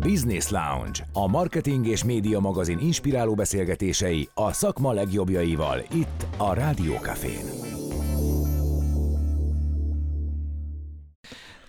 Business Lounge, a marketing és média magazin inspiráló beszélgetései a szakma legjobbjaival itt a Cafén.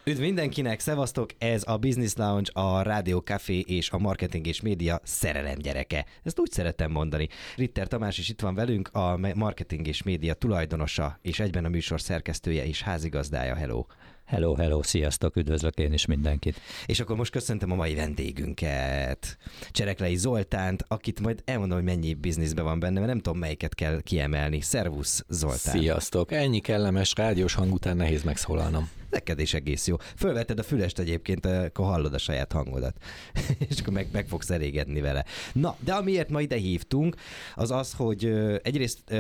Üdv mindenkinek, szevasztok! Ez a Business Lounge, a Rádió Café és a Marketing és Média szerelem gyereke. Ezt úgy szeretem mondani. Ritter Tamás is itt van velünk, a Marketing és Média tulajdonosa, és egyben a műsor szerkesztője és házigazdája. Hello! Hello, hello, sziasztok, üdvözlök én is mindenkit. És akkor most köszöntöm a mai vendégünket, Csereklei Zoltánt, akit majd elmondom, hogy mennyi bizniszben van benne, mert nem tudom, melyiket kell kiemelni. Szervusz, Zoltán. Sziasztok, ennyi kellemes rádiós hang után nehéz megszólalnom. Neked is egész jó. Fölvetted a fülest egyébként, akkor hallod a saját hangodat, és akkor meg, meg fogsz elégedni vele. Na, de amiért ma ide hívtunk, az az, hogy egyrészt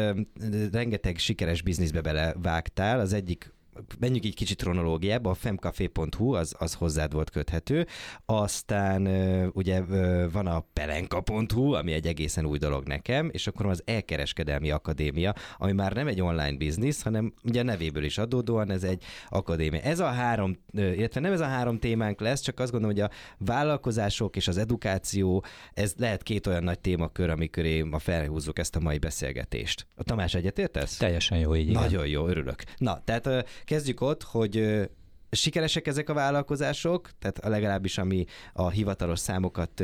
rengeteg sikeres bizniszbe belevágtál, az egyik menjünk egy kicsit kronológiába, a femcafé.hu az, az hozzád volt köthető, aztán ugye van a pelenka.hu, ami egy egészen új dolog nekem, és akkor az Elkereskedelmi Akadémia, ami már nem egy online biznisz, hanem ugye a nevéből is adódóan ez egy akadémia. Ez a három, illetve nem ez a három témánk lesz, csak azt gondolom, hogy a vállalkozások és az edukáció, ez lehet két olyan nagy témakör, amikor én ma felhúzzuk ezt a mai beszélgetést. A Tamás egyetértesz? Teljesen jó, így Nagyon jó, örülök. Na, tehát Kezdjük ott, hogy sikeresek ezek a vállalkozások, tehát legalábbis ami a hivatalos számokat,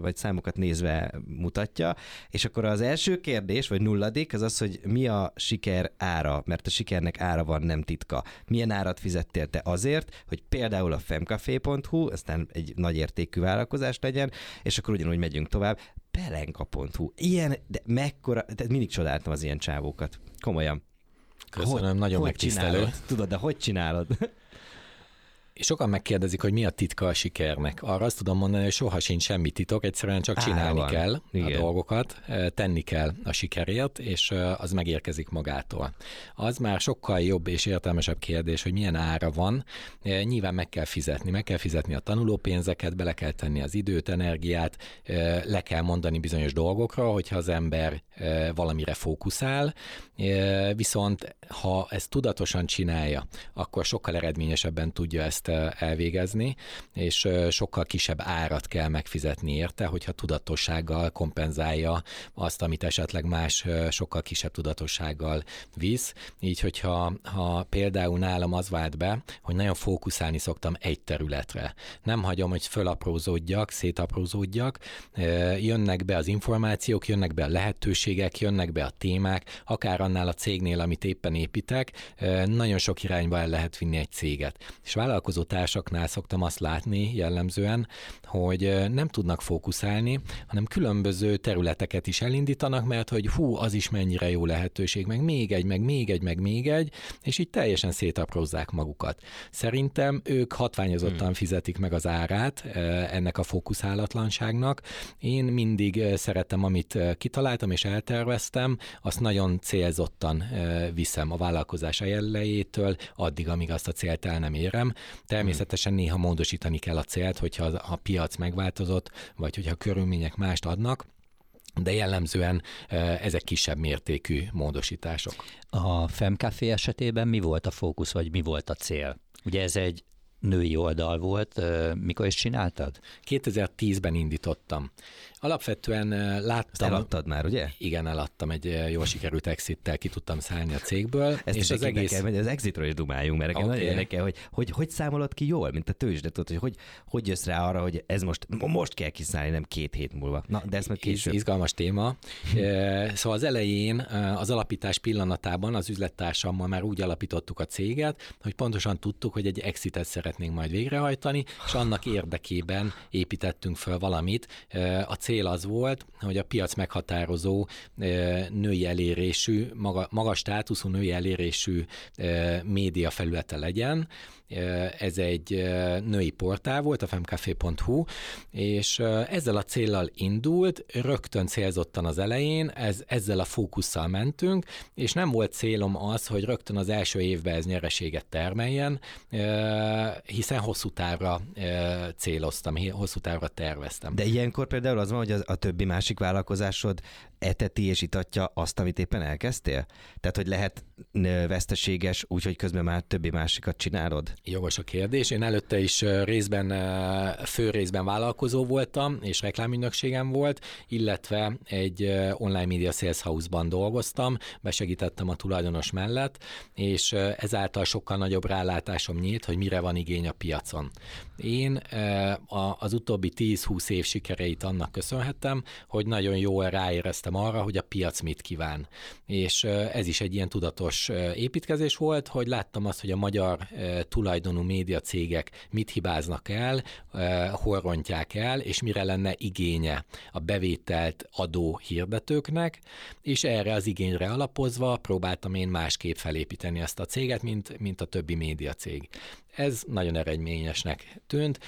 vagy számokat nézve mutatja, és akkor az első kérdés, vagy nulladik, az az, hogy mi a siker ára, mert a sikernek ára van, nem titka. Milyen árat fizettél te azért, hogy például a femcafé.hu, aztán egy nagy értékű vállalkozás legyen, és akkor ugyanúgy megyünk tovább, pelenka.hu. Ilyen, de mekkora, tehát mindig csodáltam az ilyen csávókat. Komolyan. Köszönöm, hogy, nagyon hogy megtisztelő. Csinálod? Tudod, de hogy csinálod? Sokan megkérdezik, hogy mi a titka a sikernek. Arra azt tudom mondani, hogy soha sincs semmi titok, egyszerűen csak csinálni Á, kell Igen. a dolgokat, tenni kell a sikerért, és az megérkezik magától. Az már sokkal jobb és értelmesebb kérdés, hogy milyen ára van. Nyilván meg kell fizetni, meg kell fizetni a tanulópénzeket, bele kell tenni az időt, energiát, le kell mondani bizonyos dolgokra, hogyha az ember valamire fókuszál, viszont ha ezt tudatosan csinálja, akkor sokkal eredményesebben tudja ezt elvégezni, és sokkal kisebb árat kell megfizetni érte, hogyha tudatossággal kompenzálja azt, amit esetleg más sokkal kisebb tudatossággal visz. Így, hogyha ha például nálam az vált be, hogy nagyon fókuszálni szoktam egy területre. Nem hagyom, hogy fölaprózódjak, szétaprózódjak, jönnek be az információk, jönnek be a lehetőségek, jönnek be a témák, akár annál a cégnél, amit éppen építek, nagyon sok irányba el lehet vinni egy céget. És vállalkozó dolgozó társaknál szoktam azt látni jellemzően, hogy nem tudnak fókuszálni, hanem különböző területeket is elindítanak, mert hogy hú, az is mennyire jó lehetőség, meg még egy, meg még egy, meg még egy, és így teljesen szétaprózzák magukat. Szerintem ők hatványozottan hmm. fizetik meg az árát ennek a fókuszálatlanságnak. Én mindig szeretem, amit kitaláltam és elterveztem, azt nagyon célzottan viszem a vállalkozás elejétől, addig, amíg azt a célt el nem érem. Természetesen néha módosítani kell a célt, hogyha a piac megváltozott, vagy hogyha a körülmények mást adnak, de jellemzően ezek kisebb mértékű módosítások. A Femcafé esetében mi volt a fókusz, vagy mi volt a cél? Ugye ez egy női oldal volt. Mikor is csináltad? 2010-ben indítottam. Alapvetően láttam... Ezt eladtad már, ugye? Igen, eladtam egy jól sikerült exittel, ki tudtam szállni a cégből. Ezt és az egész... Kell, hogy az exitről is dumáljunk, mert okay. nagyon érdekel, hogy, hogy hogy számolod ki jól, mint a tőzsde, tudod, hogy, hogy hogy jössz rá arra, hogy ez most, most kell kiszállni, nem két hét múlva. Na, de ez meg később. Izgalmas téma. szóval az elején, az alapítás pillanatában az üzlettársammal már úgy alapítottuk a céget, hogy pontosan tudtuk, hogy egy exitet szeretnénk majd végrehajtani, és annak érdekében építettünk föl valamit. A cél az volt, hogy a piac meghatározó női elérésű, maga, magas státuszú női elérésű média felülete legyen. Ez egy női portál volt, a femcafé.hu, és ezzel a céllal indult, rögtön célzottan az elején, ez, ezzel a fókusszal mentünk, és nem volt célom az, hogy rögtön az első évben ez nyereséget termeljen, hiszen hosszú távra céloztam, hosszú távra terveztem. De ilyenkor például az van, hogy a többi másik vállalkozásod eteti és itatja azt, amit éppen elkezdtél? Tehát, hogy lehet veszteséges, úgyhogy közben már többi másikat csinálod? Jogos a kérdés. Én előtte is részben, fő részben vállalkozó voltam, és reklámügynökségem volt, illetve egy online media sales house-ban dolgoztam, besegítettem a tulajdonos mellett, és ezáltal sokkal nagyobb rálátásom nyílt, hogy mire van igény a piacon. Én az utóbbi 10-20 év sikereit annak köszönhettem, hogy nagyon jól ráéreztem arra, hogy a piac mit kíván. És ez is egy ilyen tudatos építkezés volt, hogy láttam azt, hogy a magyar tulajdonú média cégek mit hibáznak el, hol rontják el, és mire lenne igénye a bevételt adó hirdetőknek, és erre az igényre alapozva próbáltam én másképp felépíteni ezt a céget, mint, mint a többi média cég. Ez nagyon eredményesnek tűnt.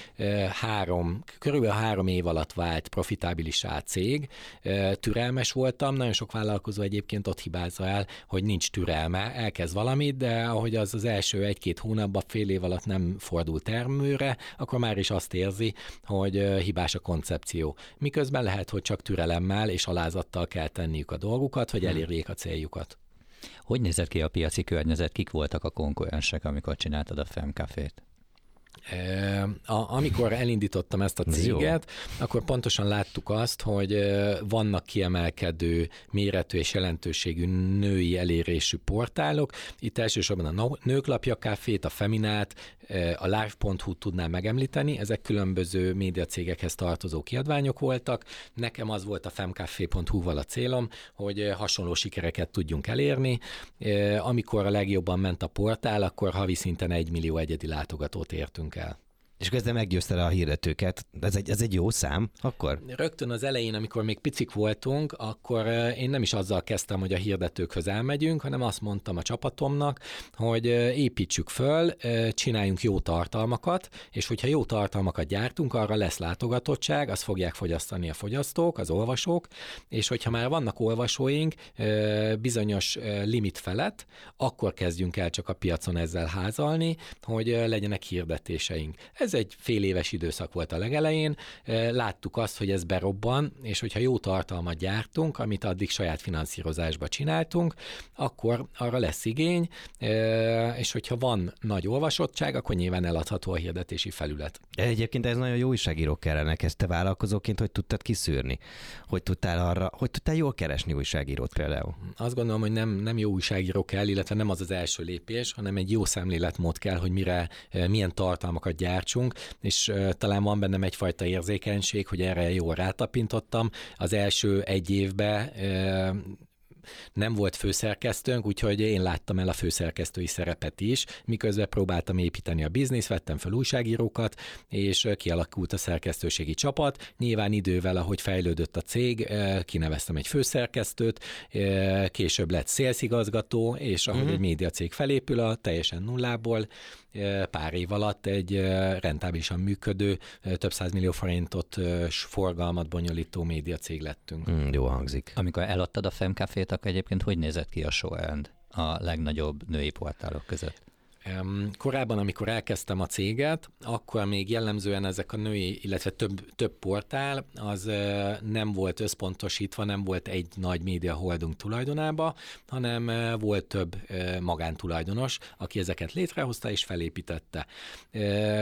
Három, körülbelül három év alatt vált profitábilisá cég. Türelmes voltam, nagyon sok vállalkozó egyébként ott hibázza el, hogy nincs türelme, elkezd valamit, de ahogy az az első egy-két hónapban, fél év alatt nem fordul termőre, akkor már is azt érzi, hogy hibás a koncepció. Miközben lehet, hogy csak türelemmel és alázattal kell tenniük a dolgukat, hogy hmm. elérjék a céljukat. Hogy nézett ki a piaci környezet, kik voltak a konkurensek, amikor csináltad a Femcafét? A, amikor elindítottam ezt a céget, akkor pontosan láttuk azt, hogy vannak kiemelkedő méretű és jelentőségű női elérésű portálok. Itt elsősorban a Nőklapja Cafét, a Feminát, a live.hu tudnám megemlíteni, ezek különböző médiacégekhez tartozó kiadványok voltak. Nekem az volt a femcafé.hu-val a célom, hogy hasonló sikereket tudjunk elérni. Amikor a legjobban ment a portál, akkor havi szinten egy millió egyedi látogatót értünk el. És közben meggyőzte a hirdetőket. Ez egy, ez egy jó szám akkor? Rögtön az elején, amikor még picik voltunk, akkor én nem is azzal kezdtem, hogy a hirdetőkhöz elmegyünk, hanem azt mondtam a csapatomnak, hogy építsük föl, csináljunk jó tartalmakat, és hogyha jó tartalmakat gyártunk, arra lesz látogatottság, azt fogják fogyasztani a fogyasztók, az olvasók, és hogyha már vannak olvasóink bizonyos limit felett, akkor kezdjünk el csak a piacon ezzel házalni, hogy legyenek hirdetéseink. Ez ez egy fél éves időszak volt a legelején, láttuk azt, hogy ez berobban, és hogyha jó tartalmat gyártunk, amit addig saját finanszírozásba csináltunk, akkor arra lesz igény, és hogyha van nagy olvasottság, akkor nyilván eladható a hirdetési felület. Egyébként ez nagyon jó újságírók kellene, ezt te vállalkozóként hogy tudtad kiszűrni? Hogy tudtál arra, hogy tudtál jól keresni újságírót például? Azt gondolom, hogy nem, nem jó újságíró kell, illetve nem az az első lépés, hanem egy jó szemléletmód kell, hogy mire, milyen tartalmakat gyártsunk, lássunk, és talán van bennem egyfajta érzékenység, hogy erre jól rátapintottam. Az első egy évben nem volt főszerkesztőnk, úgyhogy én láttam el a főszerkesztői szerepet is, miközben próbáltam építeni a biznisz, vettem fel újságírókat, és kialakult a szerkesztőségi csapat. Nyilván idővel, ahogy fejlődött a cég, kineveztem egy főszerkesztőt, később lett szélszigazgató, és ahogy uh-huh. egy médiacég felépül a teljesen nullából, pár év alatt egy rentábilisan működő, több millió forintot forgalmat bonyolító médiacég lettünk. Mm, jó hangzik. Amikor eladtad a Femcafét, akkor egyébként hogy nézett ki a show end a legnagyobb női portálok között? Korábban, amikor elkezdtem a céget, akkor még jellemzően ezek a női, illetve több, több portál, az nem volt összpontosítva, nem volt egy nagy média holdunk tulajdonába, hanem volt több magántulajdonos, aki ezeket létrehozta és felépítette.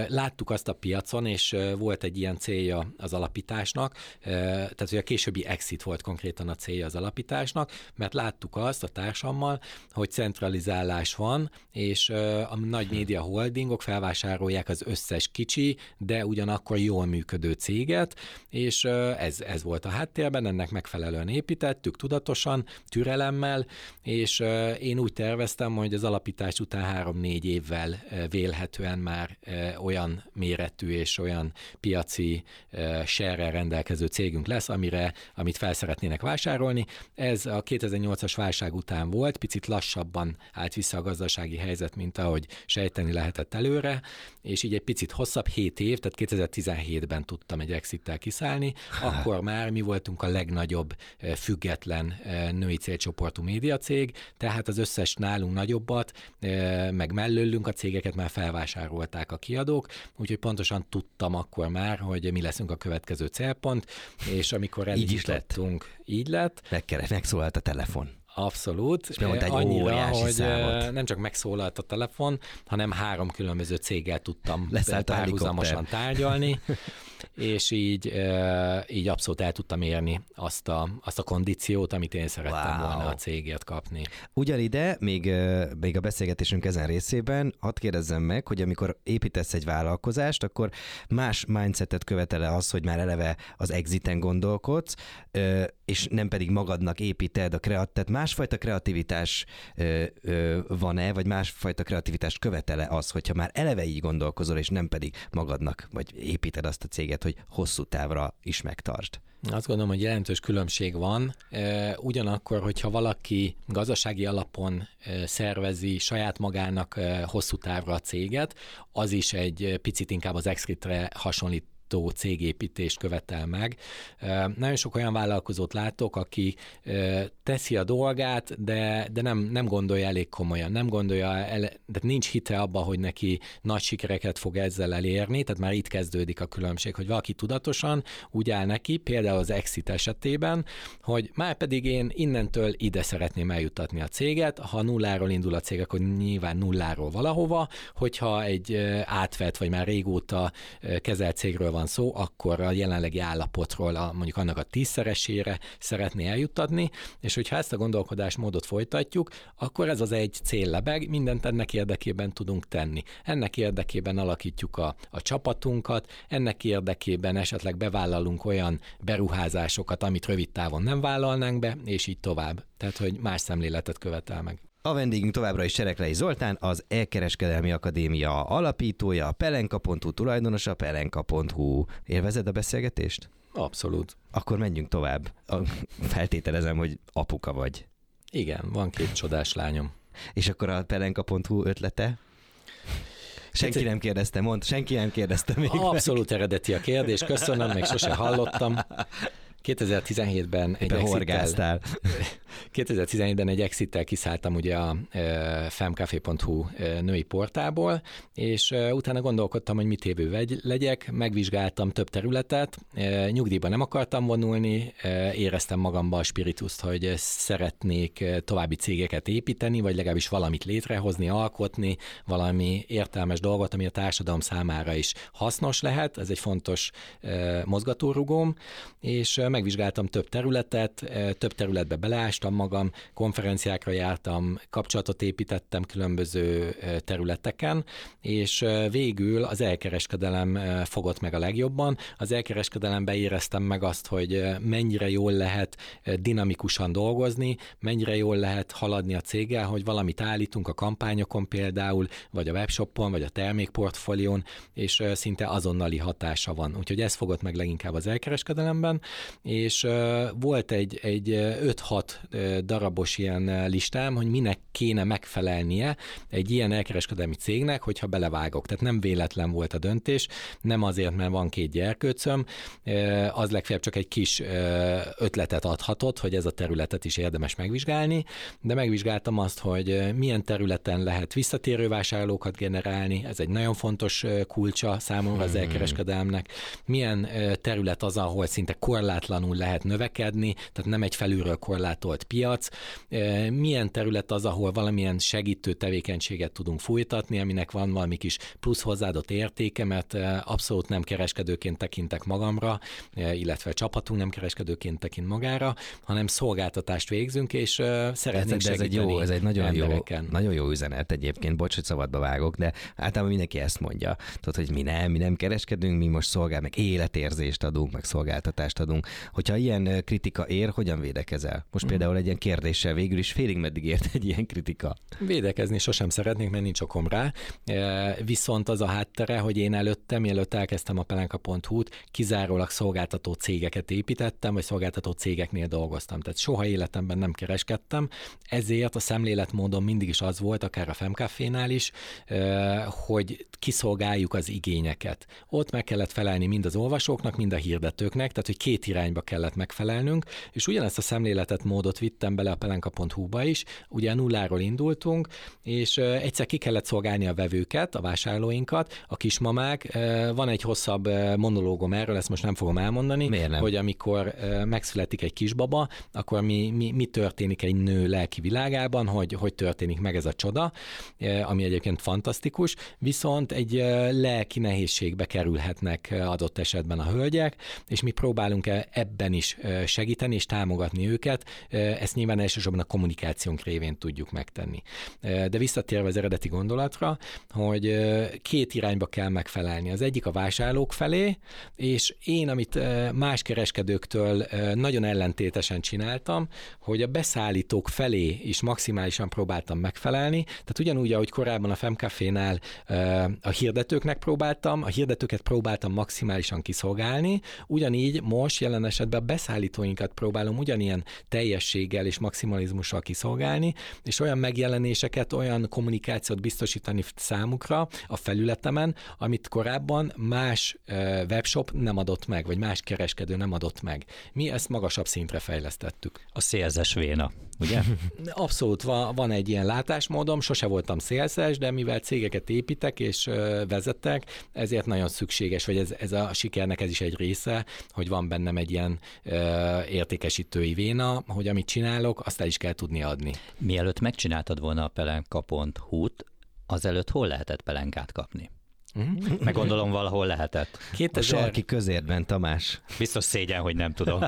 Láttuk azt a piacon, és volt egy ilyen célja az alapításnak, tehát hogy a későbbi exit volt konkrétan a célja az alapításnak, mert láttuk azt a társammal, hogy centralizálás van, és a nagy média holdingok felvásárolják az összes kicsi, de ugyanakkor jól működő céget, és ez, ez volt a háttérben, ennek megfelelően építettük tudatosan, türelemmel, és én úgy terveztem, hogy az alapítás után három-négy évvel vélhetően már olyan méretű és olyan piaci serrel rendelkező cégünk lesz, amire, amit fel szeretnének vásárolni. Ez a 2008-as válság után volt, picit lassabban állt vissza a gazdasági helyzet, mint ahogy ahogy sejteni lehetett előre, és így egy picit hosszabb, 7 év, tehát 2017-ben tudtam egy exit kiszállni, akkor már mi voltunk a legnagyobb független női célcsoportú médiacég, tehát az összes nálunk nagyobbat, meg mellőlünk a cégeket már felvásárolták a kiadók, úgyhogy pontosan tudtam akkor már, hogy mi leszünk a következő célpont, és amikor így is lett. így lett. Megkere, megszólalt a telefon. Abszolút. És egy Annyira, hogy számot. nem csak megszólalt a telefon, hanem három különböző céggel tudtam Leszállt párhuzamosan tárgyalni. és így, így abszolút el tudtam érni azt a, azt a kondíciót, amit én szerettem wow. volna a cégért kapni. Ugyanide, még, még a beszélgetésünk ezen részében, hadd kérdezzem meg, hogy amikor építesz egy vállalkozást, akkor más mindsetet követele az, hogy már eleve az exiten gondolkodsz, és nem pedig magadnak építed a kreat, tehát másfajta kreativitás van-e, vagy másfajta kreativitást követele az, hogyha már eleve így gondolkozol, és nem pedig magadnak, vagy építed azt a céget, hogy hosszú távra is megtartsd. Azt gondolom, hogy jelentős különbség van. Ugyanakkor, hogyha valaki gazdasági alapon szervezi saját magának hosszú távra a céget, az is egy picit inkább az exit hasonlít nettó cégépítést követel meg. Nagyon sok olyan vállalkozót látok, aki teszi a dolgát, de, de nem, nem gondolja elég komolyan, nem gondolja, el, de nincs hite abba, hogy neki nagy sikereket fog ezzel elérni, tehát már itt kezdődik a különbség, hogy valaki tudatosan úgy áll neki, például az Exit esetében, hogy már pedig én innentől ide szeretném eljutatni a céget, ha nulláról indul a cég, akkor nyilván nulláról valahova, hogyha egy átvett vagy már régóta kezelt cégről van szó, akkor a jelenlegi állapotról a, mondjuk annak a tízszeresére szeretné eljuttatni, és hogyha ezt a gondolkodásmódot folytatjuk, akkor ez az egy cél lebeg, mindent ennek érdekében tudunk tenni. Ennek érdekében alakítjuk a, a csapatunkat, ennek érdekében esetleg bevállalunk olyan beruházásokat, amit rövid távon nem vállalnánk be, és így tovább. Tehát, hogy más szemléletet követel meg. A vendégünk továbbra is Sereklei Zoltán, az Elkereskedelmi Akadémia alapítója, a pelenka.hu tulajdonosa, pelenka.hu. Élvezed a beszélgetést? Abszolút. Akkor menjünk tovább. Feltételezem, hogy apuka vagy. Igen, van két csodás lányom. És akkor a pelenka.hu ötlete? Senki nem kérdezte, mond, senki nem kérdezte még. Abszolút meg. eredeti a kérdés, köszönöm, még sose hallottam. 2017-ben egy exittel, 2017-ben egy exittel kiszálltam ugye a femcafé.hu női portából, és utána gondolkodtam, hogy mit évő legyek, megvizsgáltam több területet, nyugdíjba nem akartam vonulni, éreztem magamban a spirituszt, hogy szeretnék további cégeket építeni, vagy legalábbis valamit létrehozni, alkotni, valami értelmes dolgot, ami a társadalom számára is hasznos lehet, ez egy fontos mozgatórugóm, és megvizsgáltam több területet, több területbe beleástam magam, konferenciákra jártam, kapcsolatot építettem különböző területeken, és végül az elkereskedelem fogott meg a legjobban. Az elkereskedelemben éreztem meg azt, hogy mennyire jól lehet dinamikusan dolgozni, mennyire jól lehet haladni a céggel, hogy valamit állítunk a kampányokon például, vagy a webshopon, vagy a termékportfólión, és szinte azonnali hatása van. Úgyhogy ez fogott meg leginkább az elkereskedelemben, és volt egy, egy 5-6 darabos ilyen listám, hogy minek kéne megfelelnie egy ilyen elkereskedelmi cégnek, hogyha belevágok. Tehát nem véletlen volt a döntés, nem azért, mert van két gyerkőcöm, az legfeljebb csak egy kis ötletet adhatott, hogy ez a területet is érdemes megvizsgálni, de megvizsgáltam azt, hogy milyen területen lehet visszatérő vásárlókat generálni, ez egy nagyon fontos kulcsa számomra az hmm. elkereskedelmnek, milyen terület az, ahol szinte korlátlan korlátlanul lehet növekedni, tehát nem egy felülről korlátolt piac. Milyen terület az, ahol valamilyen segítő tevékenységet tudunk folytatni, aminek van valami kis plusz hozzáadott értéke, mert abszolút nem kereskedőként tekintek magamra, illetve a csapatunk nem kereskedőként tekint magára, hanem szolgáltatást végzünk, és szeretnénk ez, ez egy jó, ez egy nagyon embereken. jó, nagyon jó üzenet egyébként, bocs, hogy szabadba vágok, de általában mindenki ezt mondja. Tudod, hogy mi nem, mi nem kereskedünk, mi most szolgál, meg életérzést adunk, meg szolgáltatást adunk Hogyha ilyen kritika ér, hogyan védekezel? Most mm. például egy ilyen kérdéssel végül is félig meddig ért egy ilyen kritika. Védekezni sosem szeretnék, mert nincs okom rá. Viszont az a háttere, hogy én előttem, mielőtt elkezdtem a pelenka.hu-t, kizárólag szolgáltató cégeket építettem, vagy szolgáltató cégeknél dolgoztam. Tehát soha életemben nem kereskedtem, ezért a szemléletmódon mindig is az volt, akár a Femcafénál is, hogy kiszolgáljuk az igényeket. Ott meg kellett felelni mind az olvasóknak, mind a hirdetőknek, tehát hogy két irányba kellett megfelelnünk, és ugyanezt a szemléletet módot vittem bele a pelenka.hu-ba is, ugye nulláról indultunk, és egyszer ki kellett szolgálni a vevőket, a vásárlóinkat, a kismamák. Van egy hosszabb monológom erről, ezt most nem fogom elmondani, Miért nem? hogy amikor megszületik egy kisbaba, akkor mi, mi, mi történik egy nő lelki világában, hogy, hogy történik meg ez a csoda, ami egyébként fantasztikus, viszont egy lelki nehézségbe kerülhetnek adott esetben a hölgyek, és mi próbálunk ebben is segíteni és támogatni őket, ezt nyilván elsősorban a kommunikációnk révén tudjuk megtenni. De visszatérve az eredeti gondolatra, hogy két irányba kell megfelelni. Az egyik a vásárlók felé, és én, amit más kereskedőktől nagyon ellentétesen csináltam, hogy a beszállítók felé is maximálisan próbáltam megfelelni, tehát ugyanúgy, ahogy korábban a Femcafénál a hirdetőknek próbáltam, a hirdetőket próbáltam maximálisan kiszolgálni, ugyanígy most jelen esetben a beszállítóinkat próbálom ugyanilyen teljességgel és maximalizmussal kiszolgálni, és olyan megjelenéseket, olyan kommunikációt biztosítani számukra a felületemen, amit korábban más webshop nem adott meg, vagy más kereskedő nem adott meg. Mi ezt magasabb szintre fejlesztettük. A szélzes véna, ugye? Abszolút van, van egy ilyen látásmódom, sose voltam szélzes, de mivel cégeket építek és vezetek, ezért nagyon szükséges, hogy ez, ez a sikernek ez is egy része, hogy van bennem egy ilyen értékesítői véna, hogy amit csinálok, azt el is kell tudni adni. Mielőtt megcsináltad volna a pelenka.hu-t, azelőtt hol lehetett pelenkát kapni? Mm. Meg gondolom valahol lehetett. 2000... A sarki közértben, Tamás. Biztos szégyen, hogy nem tudom.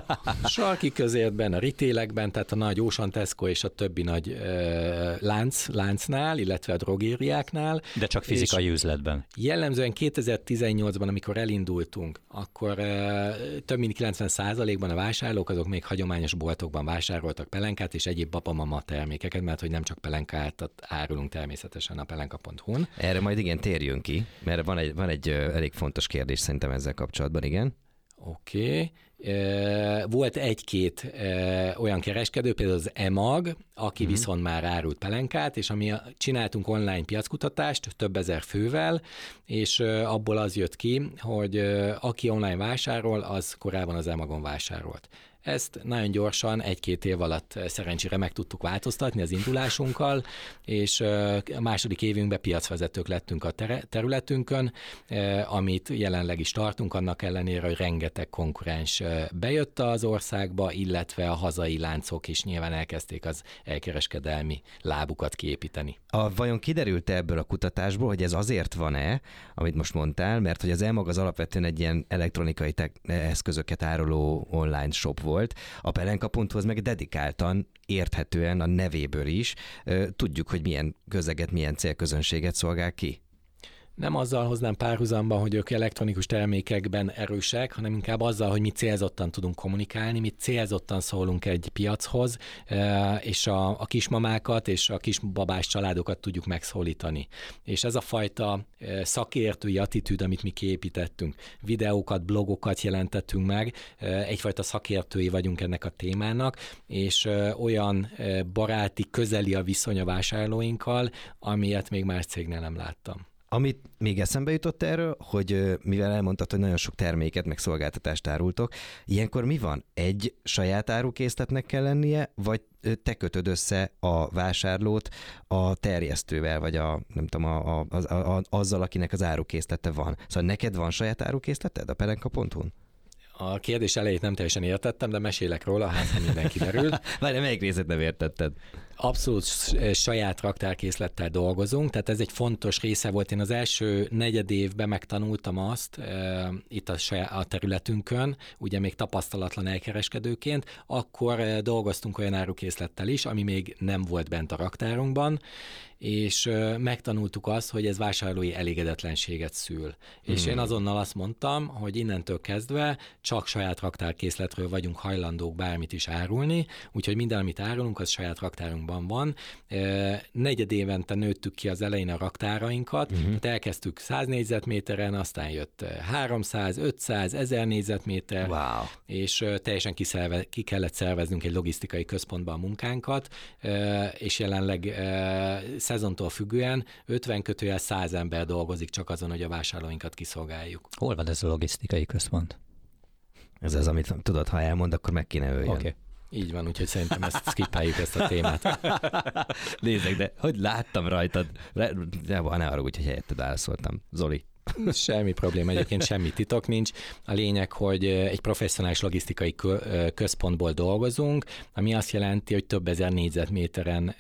sarki közértben, a ritélekben, tehát a nagy Ocean Tesco és a többi nagy uh, lánc, láncnál, illetve a drogériáknál. De csak fizikai üzletben. Jellemzően 2018-ban, amikor elindultunk, akkor uh, több mint 90%-ban a vásárlók azok még hagyományos boltokban vásároltak pelenkát és egyéb papamama termékeket, mert hogy nem csak pelenkát árulunk természetesen a pelenka.hu-n. Erre majd igen, térjünk ki, mert van egy, van egy elég fontos kérdés szerintem ezzel kapcsolatban, igen. Oké. Okay. Volt egy-két olyan kereskedő, például az EMAG, aki uh-huh. viszont már árult pelenkát, és ami csináltunk online piackutatást több ezer fővel, és abból az jött ki, hogy aki online vásárol, az korábban az EMAG-on vásárolt. Ezt nagyon gyorsan, egy-két év alatt eh, szerencsére meg tudtuk változtatni az indulásunkkal, és eh, a második évünkben piacvezetők lettünk a területünkön, eh, amit jelenleg is tartunk, annak ellenére, hogy rengeteg konkurens bejött az országba, illetve a hazai láncok is nyilván elkezdték az elkereskedelmi lábukat kiépíteni. A, vajon kiderült -e ebből a kutatásból, hogy ez azért van-e, amit most mondtál, mert hogy az elmag az alapvetően egy ilyen elektronikai eszközöket áruló online shop volt, a pelenka.hoz meg dedikáltan, érthetően a nevéből is tudjuk, hogy milyen közeget, milyen célközönséget szolgál ki nem azzal hoznám párhuzamba, hogy ők elektronikus termékekben erősek, hanem inkább azzal, hogy mi célzottan tudunk kommunikálni, mi célzottan szólunk egy piachoz, eh, és a, a kismamákat és a kisbabás családokat tudjuk megszólítani. És ez a fajta eh, szakértői attitűd, amit mi kiépítettünk, videókat, blogokat jelentettünk meg, eh, egyfajta szakértői vagyunk ennek a témának, és olyan baráti, közeli a viszony a vásárlóinkkal, amilyet még más cégnél nem láttam. Amit még eszembe jutott erről, hogy mivel elmondtad, hogy nagyon sok terméket, meg szolgáltatást árultok, ilyenkor mi van? Egy saját árukészletnek kell lennie, vagy te kötöd össze a vásárlót a terjesztővel, vagy a, nem tudom, a, a, a, a, azzal, akinek az árukészlete van. Szóval neked van saját árukészleted a pelenka.hu-n? A kérdés elejét nem teljesen értettem, de mesélek róla, hát ha minden kiderül. Várj, melyik részét nem értetted? Abszolút saját raktárkészlettel dolgozunk, tehát ez egy fontos része volt. Én az első negyed évben megtanultam azt e, itt a, saját, a területünkön, ugye még tapasztalatlan elkereskedőként, akkor e, dolgoztunk olyan árukészlettel is, ami még nem volt bent a raktárunkban, és megtanultuk azt, hogy ez vásárlói elégedetlenséget szül. Hmm. És én azonnal azt mondtam, hogy innentől kezdve csak saját raktárkészletről vagyunk hajlandók bármit is árulni, úgyhogy minden, amit árulunk, az saját raktárunkban van. Negyed évente nőttük ki az elején a raktárainkat, uh-huh. tehát elkezdtük 100 négyzetméteren, aztán jött 300, 500, 1000 négyzetméter, wow. és teljesen kiszerve, ki kellett szerveznünk egy logisztikai központba a munkánkat, és jelenleg szezontól függően 50 kötőjel 100 ember dolgozik csak azon, hogy a vásárlóinkat kiszolgáljuk. Hol van ez a logisztikai központ? Ez az, amit tudod, ha elmond, akkor meg kéne öljön. Okay. Így van, úgyhogy szerintem ezt skippeljuk ezt a témát. Nézzek, de hogy láttam rajtad, de ne arra úgy, hogy helyetted elszóltam. Zoli. Semmi probléma, egyébként semmi titok nincs. A lényeg, hogy egy professzionális logisztikai központból dolgozunk, ami azt jelenti, hogy több ezer négyzetméteren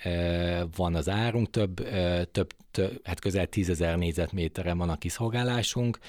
van az árunk, több, több hát közel tízezer négyzetméteren van a kiszolgálásunk,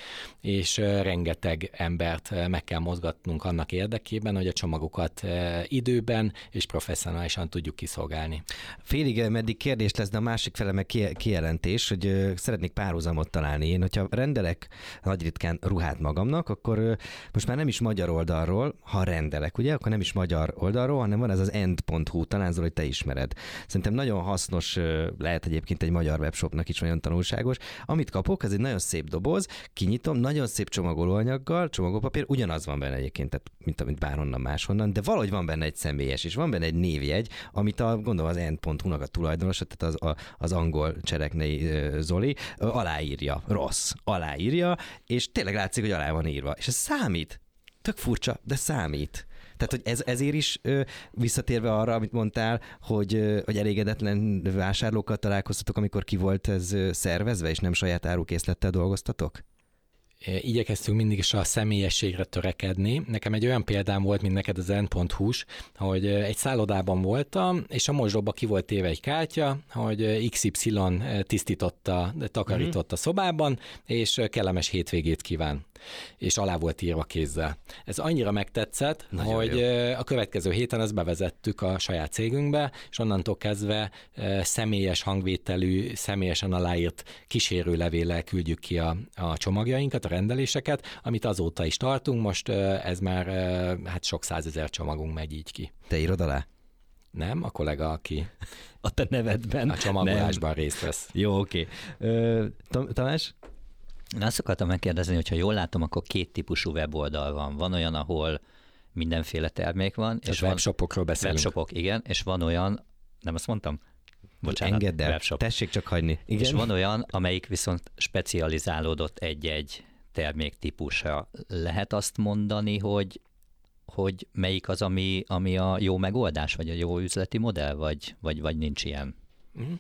és rengeteg embert meg kell mozgatnunk annak érdekében, hogy a csomagokat időben és professzionálisan tudjuk kiszolgálni. Félig meddig kérdés lesz, de a másik fele meg kijelentés, hogy szeretnék párhuzamot találni. Én, hogyha rendelek nagy ritkán ruhát magamnak, akkor most már nem is magyar oldalról, ha rendelek, ugye, akkor nem is magyar oldalról, hanem van ez az end.hu, talán Zoli, te ismered. Szerintem nagyon hasznos lehet egyébként egy magyar webshopnak is olyan tanulságos. Amit kapok, ez egy nagyon szép doboz, kinyitom, nagyon szép csomagolóanyaggal, csomagolpapír, ugyanaz van benne egyébként, tehát, mint amit bárhonnan máshonnan, de valahogy van benne egy személyes, és van benne egy névjegy, amit a, gondolom az end.hu-nak a tulajdonosa, tehát az, a, az angol csereknei Zoli aláírja, rossz, aláírja, és tényleg látszik, hogy alá van írva. És ez számít. Tök furcsa, de számít. Tehát, hogy ez, ezért is visszatérve arra, amit mondtál, hogy, hogy elégedetlen vásárlókkal találkoztatok, amikor ki volt ez szervezve, és nem saját árukészlettel dolgoztatok? igyekeztünk mindig is a személyességre törekedni. Nekem egy olyan példám volt, mint neked az hu hogy egy szállodában voltam, és a mosdóba ki volt téve egy kártya, hogy XY tisztította, takarította uh-huh. szobában, és kellemes hétvégét kíván és alá volt írva kézzel. Ez annyira megtetszett, Nagyon hogy jó. a következő héten ezt bevezettük a saját cégünkbe, és onnantól kezdve személyes hangvételű, személyesen aláírt kísérő levéllel küldjük ki a, a csomagjainkat, a rendeléseket, amit azóta is tartunk, most ez már hát sok százezer csomagunk megy így ki. Te írod alá? Nem, a kollega, aki a te nevedben a csomagolásban Nem. részt vesz. Jó, oké. Okay. Tamás? Én azt akartam megkérdezni, hogy ha jól látom, akkor két típusú weboldal van. Van olyan, ahol mindenféle termék van. És webshopokról beszélünk. Webshopok, igen, és van olyan, nem azt mondtam? Bocsánat, Engedd el, webshop. tessék csak hagyni. Igen? És van olyan, amelyik viszont specializálódott egy-egy terméktípusra. Lehet azt mondani, hogy hogy melyik az, ami, ami a jó megoldás, vagy a jó üzleti modell, vagy, vagy, vagy nincs ilyen? Mhm.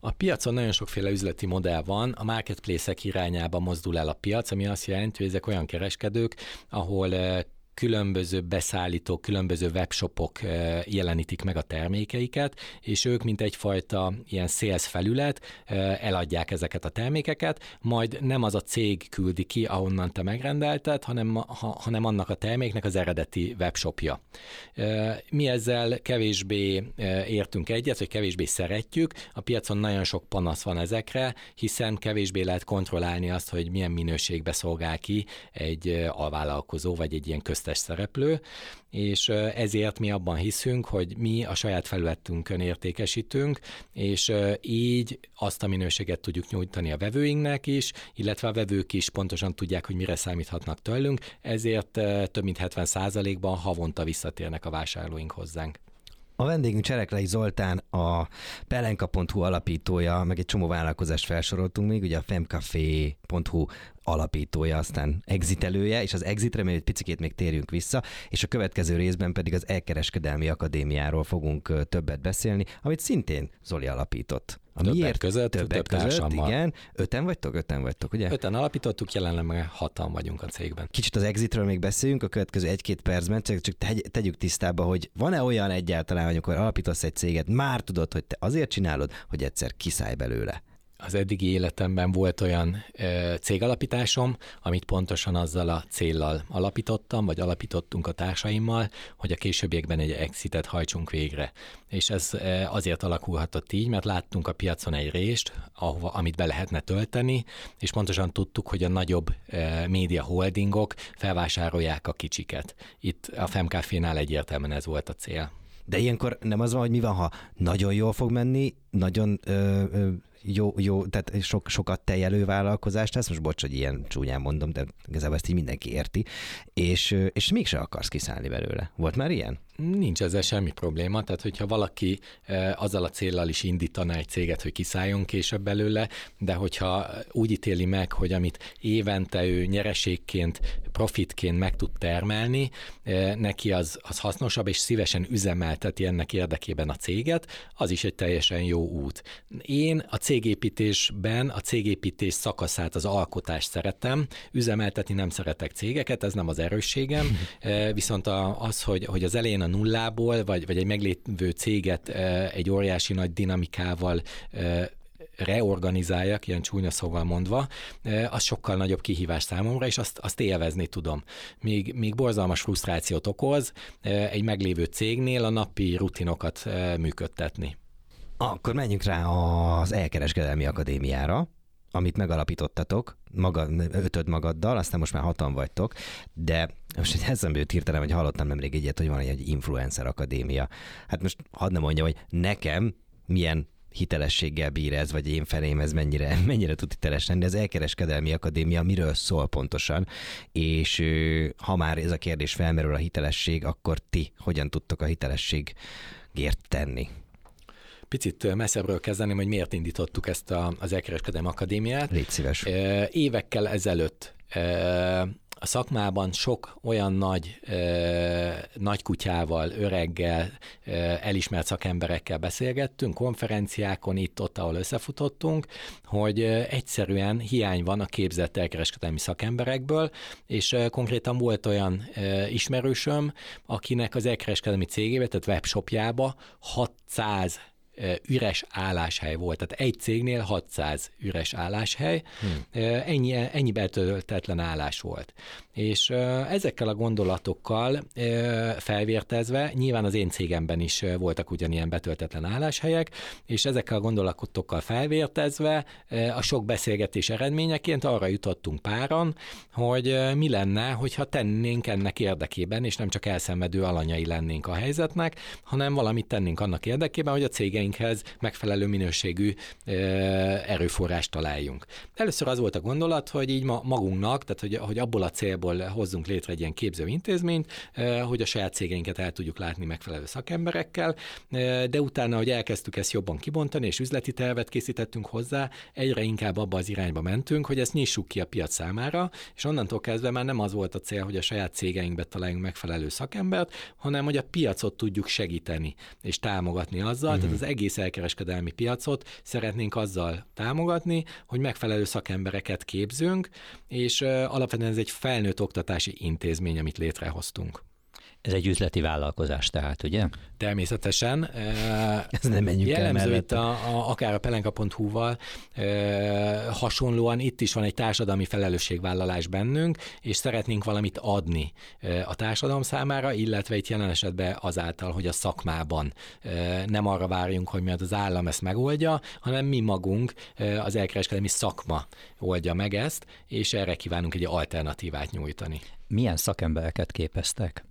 A piacon nagyon sokféle üzleti modell van, a marketplace-ek irányába mozdul el a piac, ami azt jelenti, hogy ezek olyan kereskedők, ahol eh, különböző beszállítók, különböző webshopok eh, jelenítik meg a termékeiket, és ők, mint egyfajta ilyen sales felület, eh, eladják ezeket a termékeket, majd nem az a cég küldi ki, ahonnan te megrendelted, hanem, hanem annak a terméknek az eredeti webshopja. Eh, mi ezzel kevésbé értünk egyet, vagy kevésbé szeretjük, a piacon nagyon sok panasz van ezekre, hiszen kevésbé lehet kontrollálni azt, hogy milyen minőségbe szolgál ki egy alvállalkozó, vagy egy ilyen közt köztes szereplő, és ezért mi abban hiszünk, hogy mi a saját felületünkön értékesítünk, és így azt a minőséget tudjuk nyújtani a vevőinknek is, illetve a vevők is pontosan tudják, hogy mire számíthatnak tőlünk, ezért több mint 70%-ban havonta visszatérnek a vásárlóink hozzánk. A vendégünk Csereklei Zoltán, a pelenka.hu alapítója, meg egy csomó vállalkozást felsoroltunk még, ugye a femcafé.hu alapítója, aztán exitelője, és az exitre még egy picit még térjünk vissza, és a következő részben pedig az Elkereskedelmi Akadémiáról fogunk többet beszélni, amit szintén Zoli alapított. A többek miért? között, többek több között, igen. Öten vagytok, öten vagytok, ugye? Öten alapítottuk, jelenleg meg hatan vagyunk a cégben. Kicsit az exitről még beszéljünk a következő egy-két percben, csak, csak tegyük tisztába, hogy van-e olyan egyáltalán, hogy amikor alapítasz egy céget, már tudod, hogy te azért csinálod, hogy egyszer kiszállj belőle az eddigi életemben volt olyan ö, cégalapításom, amit pontosan azzal a céllal alapítottam, vagy alapítottunk a társaimmal, hogy a későbbiekben egy exitet hajtsunk végre. És ez ö, azért alakulhatott így, mert láttunk a piacon egy részt, ahova, amit be lehetne tölteni, és pontosan tudtuk, hogy a nagyobb ö, média holdingok felvásárolják a kicsiket. Itt a Femcafé-nál egyértelműen ez volt a cél. De ilyenkor nem az van, hogy mi van, ha nagyon jól fog menni, nagyon ö, ö, jó, jó tehát sok, sokat teljelő vállalkozást ezt most bocs, hogy ilyen csúnyán mondom, de igazából ezt így mindenki érti, és, és mégse akarsz kiszállni belőle. Volt már ilyen? Nincs ezzel semmi probléma, tehát hogyha valaki e, azzal a céllal is indítaná egy céget, hogy kiszálljon később belőle, de hogyha úgy ítéli meg, hogy amit évente ő nyereségként, profitként meg tud termelni, e, neki az, az hasznosabb, és szívesen üzemelteti ennek érdekében a céget, az is egy teljesen jó út. Én a cégépítésben a cégépítés szakaszát, az alkotást szeretem, üzemeltetni nem szeretek cégeket, ez nem az erősségem, e, viszont az, hogy, hogy az elején a nullából, vagy, vagy egy meglévő céget egy óriási nagy dinamikával reorganizáljak, ilyen csúnya szóval mondva, az sokkal nagyobb kihívás számomra, és azt, azt élvezni tudom. Míg, míg borzalmas frusztrációt okoz egy meglévő cégnél a napi rutinokat működtetni. Akkor menjünk rá az Elkereskedelmi Akadémiára amit megalapítottatok, maga, ötöd magaddal, aztán most már hatan vagytok, de most egy eszembe jut hirtelen, hogy hallottam nemrég egyet, hogy van egy influencer akadémia. Hát most hadd ne mondja, hogy nekem milyen hitelességgel bír ez, vagy én felém ez mennyire, mennyire tud hiteles lenni. Az elkereskedelmi akadémia miről szól pontosan, és ha már ez a kérdés felmerül a hitelesség, akkor ti hogyan tudtok a hitelességért tenni? Picit messzebbről kezdeném, hogy miért indítottuk ezt a, az Elkereskedelmi Akadémiát. Légy szíves. Évekkel ezelőtt a szakmában sok olyan nagy, nagy kutyával, öreggel, elismert szakemberekkel beszélgettünk, konferenciákon, itt-ott, ahol összefutottunk, hogy egyszerűen hiány van a képzett elkereskedelmi szakemberekből, és konkrétan volt olyan ismerősöm, akinek az elkereskedelmi cégébe, tehát webshopjába 600 üres álláshely volt. Tehát egy cégnél 600 üres álláshely, hmm. ennyi, ennyi betöltetlen állás volt. És ezekkel a gondolatokkal felvértezve, nyilván az én cégemben is voltak ugyanilyen betöltetlen álláshelyek, és ezekkel a gondolatokkal felvértezve a sok beszélgetés eredményeként arra jutottunk páran, hogy mi lenne, hogyha tennénk ennek érdekében, és nem csak elszenvedő alanyai lennénk a helyzetnek, hanem valamit tennénk annak érdekében, hogy a cégeinkhez megfelelő minőségű erőforrást találjunk. Először az volt a gondolat, hogy így magunknak, tehát hogy, hogy abból a célból hozzunk létre egy ilyen képzőintézményt, hogy a saját cégeinket el tudjuk látni megfelelő szakemberekkel, de utána, hogy elkezdtük ezt jobban kibontani, és üzleti tervet készítettünk hozzá, egyre inkább abba az irányba mentünk, hogy ezt nyissuk ki a piac számára, és onnantól kezdve már nem az volt a cél, hogy a saját cégeinkbe találjunk megfelelő szakembert, hanem hogy a piacot tudjuk segíteni és támogatni azzal, uh-huh. tehát az egész elkereskedelmi piacot szeretnénk azzal támogatni, hogy megfelelő szakembereket képzünk, és alapvetően ez egy felnőtt oktatási intézmény, amit létrehoztunk. Ez egy üzleti vállalkozás tehát, ugye? Természetesen. Ez nem menjünk Jellemző el itt a, a, akár a pelenka.hu-val e, hasonlóan itt is van egy társadalmi felelősségvállalás bennünk, és szeretnénk valamit adni a társadalom számára, illetve itt jelen esetben azáltal, hogy a szakmában e, nem arra várjunk, hogy miatt az állam ezt megoldja, hanem mi magunk, az elkereskedelmi szakma oldja meg ezt, és erre kívánunk egy alternatívát nyújtani. Milyen szakembereket képeztek?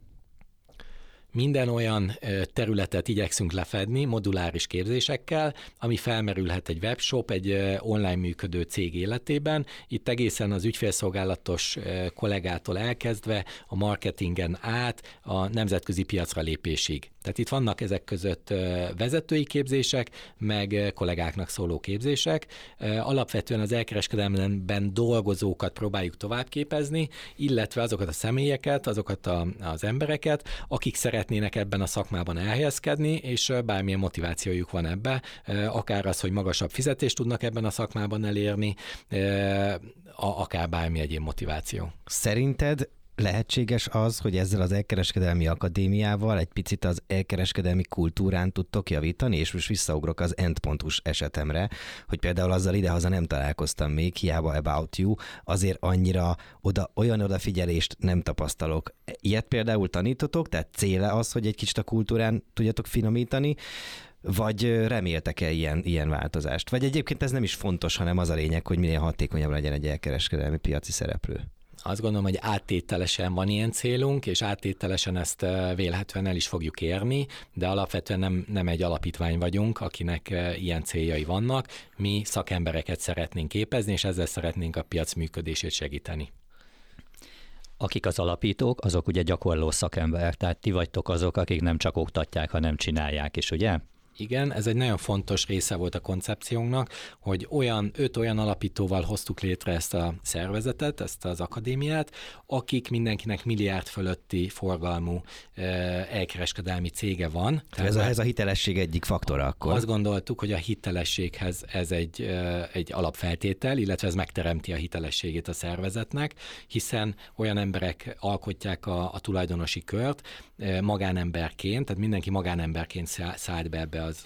Minden olyan területet igyekszünk lefedni moduláris képzésekkel, ami felmerülhet egy webshop, egy online működő cég életében. Itt egészen az ügyfélszolgálatos kollégától elkezdve a marketingen át a nemzetközi piacra lépésig Tehát itt vannak ezek között vezetői képzések, meg kollégáknak szóló képzések. Alapvetően az elkereskedelemben dolgozókat próbáljuk továbbképezni, illetve azokat a személyeket, azokat a, az embereket, akik szeretnének ebben a szakmában elhelyezkedni, és bármilyen motivációjuk van ebbe, akár az, hogy magasabb fizetést tudnak ebben a szakmában elérni, akár bármi egyéb motiváció. Szerinted lehetséges az, hogy ezzel az elkereskedelmi akadémiával egy picit az elkereskedelmi kultúrán tudtok javítani, és most visszaugrok az endpontus esetemre, hogy például azzal idehaza nem találkoztam még, hiába about you, azért annyira oda, olyan odafigyelést nem tapasztalok. Ilyet például tanítotok, tehát céle az, hogy egy kicsit a kultúrán tudjatok finomítani, vagy reméltek-e ilyen, ilyen változást? Vagy egyébként ez nem is fontos, hanem az a lényeg, hogy minél hatékonyabb legyen egy elkereskedelmi piaci szereplő? Azt gondolom, hogy áttételesen van ilyen célunk, és áttételesen ezt vélhetően el is fogjuk érni, de alapvetően nem, nem egy alapítvány vagyunk, akinek ilyen céljai vannak. Mi szakembereket szeretnénk képezni, és ezzel szeretnénk a piac működését segíteni. Akik az alapítók, azok ugye gyakorló szakemberek, tehát ti vagytok azok, akik nem csak oktatják, hanem csinálják is, ugye? Igen, ez egy nagyon fontos része volt a koncepciónknak, hogy olyan öt olyan alapítóval hoztuk létre ezt a szervezetet, ezt az akadémiát, akik mindenkinek milliárd fölötti forgalmú elkereskedelmi cége van. Tehát ez a, ez a hitelesség egyik faktora akkor. Azt gondoltuk, hogy a hitelességhez ez egy, egy alapfeltétel, illetve ez megteremti a hitelességét a szervezetnek, hiszen olyan emberek alkotják a, a tulajdonosi kört magánemberként, tehát mindenki magánemberként szállt be ebbe az,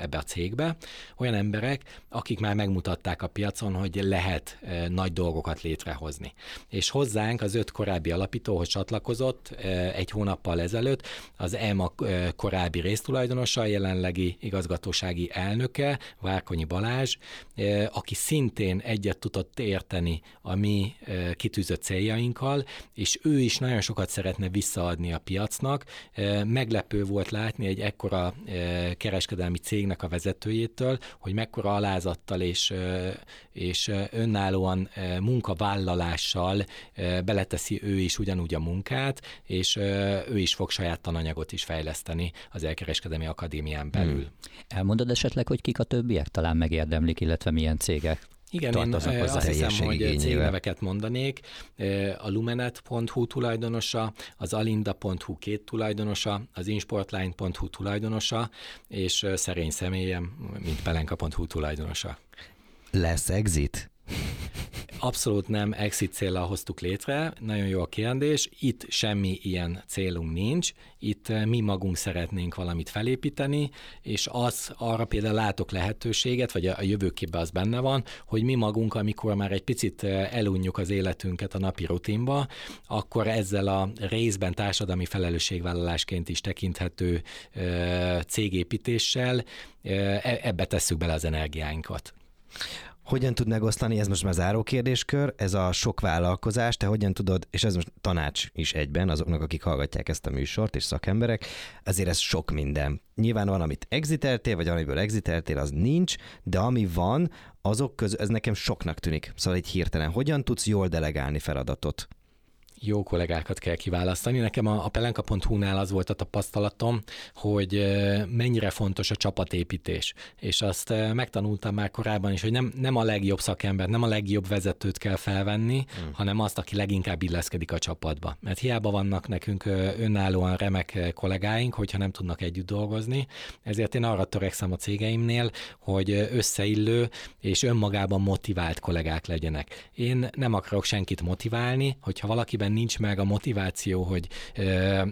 ebbe a cégbe, olyan emberek, akik már megmutatták a piacon, hogy lehet nagy dolgokat létrehozni. És hozzánk az öt korábbi alapítóhoz csatlakozott egy hónappal ezelőtt az EMA korábbi résztulajdonosa, jelenlegi igazgatósági elnöke, Várkonyi Balázs, aki szintén egyet tudott érteni a mi kitűzött céljainkkal, és ő is nagyon sokat szeretne visszaadni a piacnak. Meglepő volt látni egy ekkora kereskedelmi cégnek a vezetőjétől, hogy mekkora alázattal és, és önállóan munkavállalással beleteszi ő is ugyanúgy a munkát, és ő is fog saját tananyagot is fejleszteni az Elkereskedelmi Akadémián belül. Hmm. Elmondod esetleg, hogy kik a többiek talán megérdemlik, illetve milyen cégek? Igen, én hozzá azt hiszem, hogy cégneveket mondanék. A lumenet.hu tulajdonosa, az alinda.hu két tulajdonosa, az insportline.hu tulajdonosa, és szerény személyem, mint pelenka.hu tulajdonosa. Lesz exit? Abszolút nem exit célra hoztuk létre, nagyon jó a kérdés. Itt semmi ilyen célunk nincs, itt eh, mi magunk szeretnénk valamit felépíteni, és az arra például látok lehetőséget, vagy a jövőképben az benne van, hogy mi magunk, amikor már egy picit eh, elunjuk az életünket a napi rutinba, akkor ezzel a részben társadalmi felelősségvállalásként is tekinthető eh, cégépítéssel e-, ebbe tesszük bele az energiáinkat. Hogyan tud megosztani, ez most már záró kérdéskör, ez a sok vállalkozás, te hogyan tudod, és ez most tanács is egyben azoknak, akik hallgatják ezt a műsort, és szakemberek, ezért ez sok minden. Nyilván van, amit exiteltél, vagy amiből exiteltél, az nincs, de ami van, azok közül, ez nekem soknak tűnik. Szóval egy hirtelen, hogyan tudsz jól delegálni feladatot? Jó kollégákat kell kiválasztani. Nekem a, a pelenka.hu-nál az volt a tapasztalatom, hogy mennyire fontos a csapatépítés. És azt megtanultam már korábban is, hogy nem, nem a legjobb szakember, nem a legjobb vezetőt kell felvenni, hmm. hanem azt, aki leginkább illeszkedik a csapatba. Mert hiába vannak nekünk önállóan remek kollégáink, hogyha nem tudnak együtt dolgozni. Ezért én arra törekszem a cégeimnél, hogy összeillő és önmagában motivált kollégák legyenek. Én nem akarok senkit motiválni, hogyha valakiben nincs meg a motiváció, hogy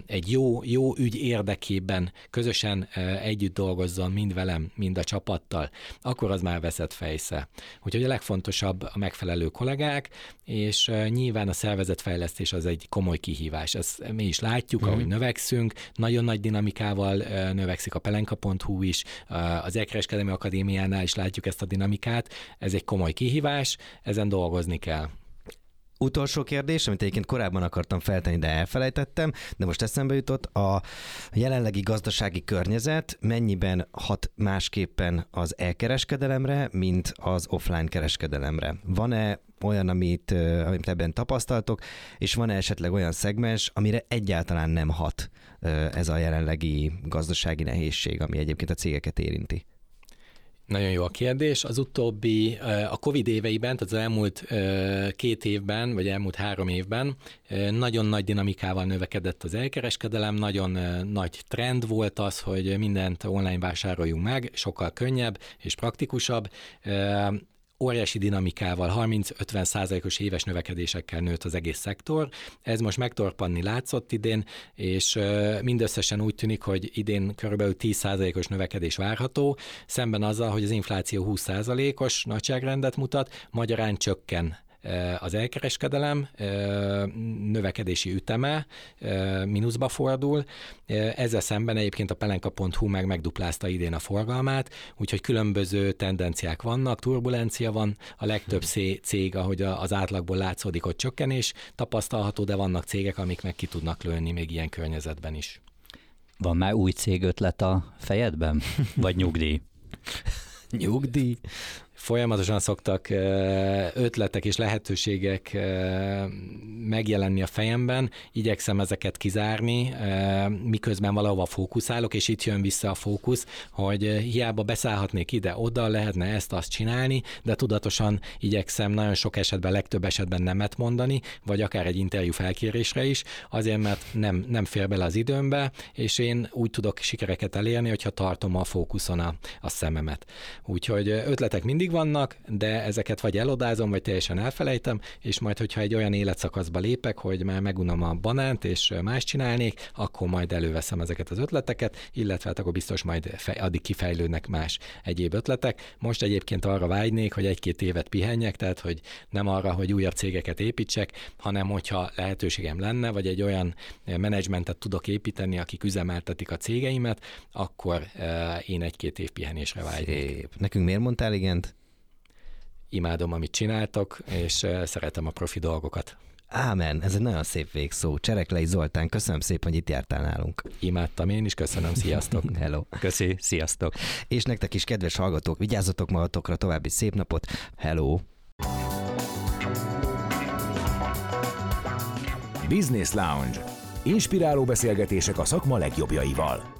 egy jó, jó ügy érdekében közösen együtt dolgozzon mind velem, mind a csapattal, akkor az már veszett fejsze. Úgyhogy a legfontosabb a megfelelő kollégák, és nyilván a szervezetfejlesztés az egy komoly kihívás. Ezt mi is látjuk, ahogy mm. növekszünk, nagyon nagy dinamikával növekszik a pelenka.hu is, az Elkereskedelmi Akadémiánál is látjuk ezt a dinamikát, ez egy komoly kihívás, ezen dolgozni kell utolsó kérdés, amit egyébként korábban akartam feltenni, de elfelejtettem, de most eszembe jutott, a jelenlegi gazdasági környezet mennyiben hat másképpen az elkereskedelemre, mint az offline kereskedelemre? Van-e olyan, amit, amit ebben tapasztaltok, és van-e esetleg olyan szegmens, amire egyáltalán nem hat ez a jelenlegi gazdasági nehézség, ami egyébként a cégeket érinti? Nagyon jó a kérdés. Az utóbbi, a Covid éveiben, tehát az elmúlt két évben, vagy elmúlt három évben nagyon nagy dinamikával növekedett az elkereskedelem, nagyon nagy trend volt az, hogy mindent online vásároljunk meg, sokkal könnyebb és praktikusabb óriási dinamikával, 30-50 százalékos éves növekedésekkel nőtt az egész szektor. Ez most megtorpanni látszott idén, és mindösszesen úgy tűnik, hogy idén körülbelül 10 százalékos növekedés várható, szemben azzal, hogy az infláció 20 százalékos nagyságrendet mutat, magyarán csökken az elkereskedelem növekedési üteme mínuszba fordul. Ezzel szemben egyébként a pelenka.hu meg megduplázta idén a forgalmát, úgyhogy különböző tendenciák vannak, turbulencia van, a legtöbb cég, ahogy az átlagból látszódik, hogy csökkenés tapasztalható, de vannak cégek, amik meg ki tudnak lőni még ilyen környezetben is. Van már új cég ötlet a fejedben? Vagy nyugdíj? nyugdíj? Folyamatosan szoktak ötletek és lehetőségek megjelenni a fejemben, igyekszem ezeket kizárni, miközben valahova fókuszálok, és itt jön vissza a fókusz, hogy hiába beszállhatnék ide-oda, lehetne ezt-azt csinálni, de tudatosan igyekszem nagyon sok esetben, legtöbb esetben nemet mondani, vagy akár egy interjú felkérésre is, azért, mert nem, nem fér bele az időmbe, és én úgy tudok sikereket elérni, hogyha tartom a fókuszon a, a szememet. Úgyhogy ötletek mindig vannak, de ezeket vagy elodázom, vagy teljesen elfelejtem, és majd, hogyha egy olyan életszakaszba lépek, hogy már megunom a banánt, és más csinálnék, akkor majd előveszem ezeket az ötleteket, illetve hát akkor biztos majd fej, addig kifejlődnek más egyéb ötletek. Most egyébként arra vágynék, hogy egy-két évet pihenjek, tehát hogy nem arra, hogy újabb cégeket építsek, hanem hogyha lehetőségem lenne, vagy egy olyan menedzsmentet tudok építeni, akik üzemeltetik a cégeimet, akkor uh, én egy-két év pihenésre vágynék. Szép. Nekünk miért mondtál igent? Imádom, amit csináltok, és szeretem a profi dolgokat. Ámen, ez egy nagyon szép végszó. Csereklei Zoltán, köszönöm szépen, hogy itt jártál nálunk. Imádtam én is, köszönöm, sziasztok. Hello. Köszi, sziasztok. És nektek is, kedves hallgatók, vigyázzatok magatokra, további szép napot. Hello. Business Lounge. Inspiráló beszélgetések a szakma legjobbjaival.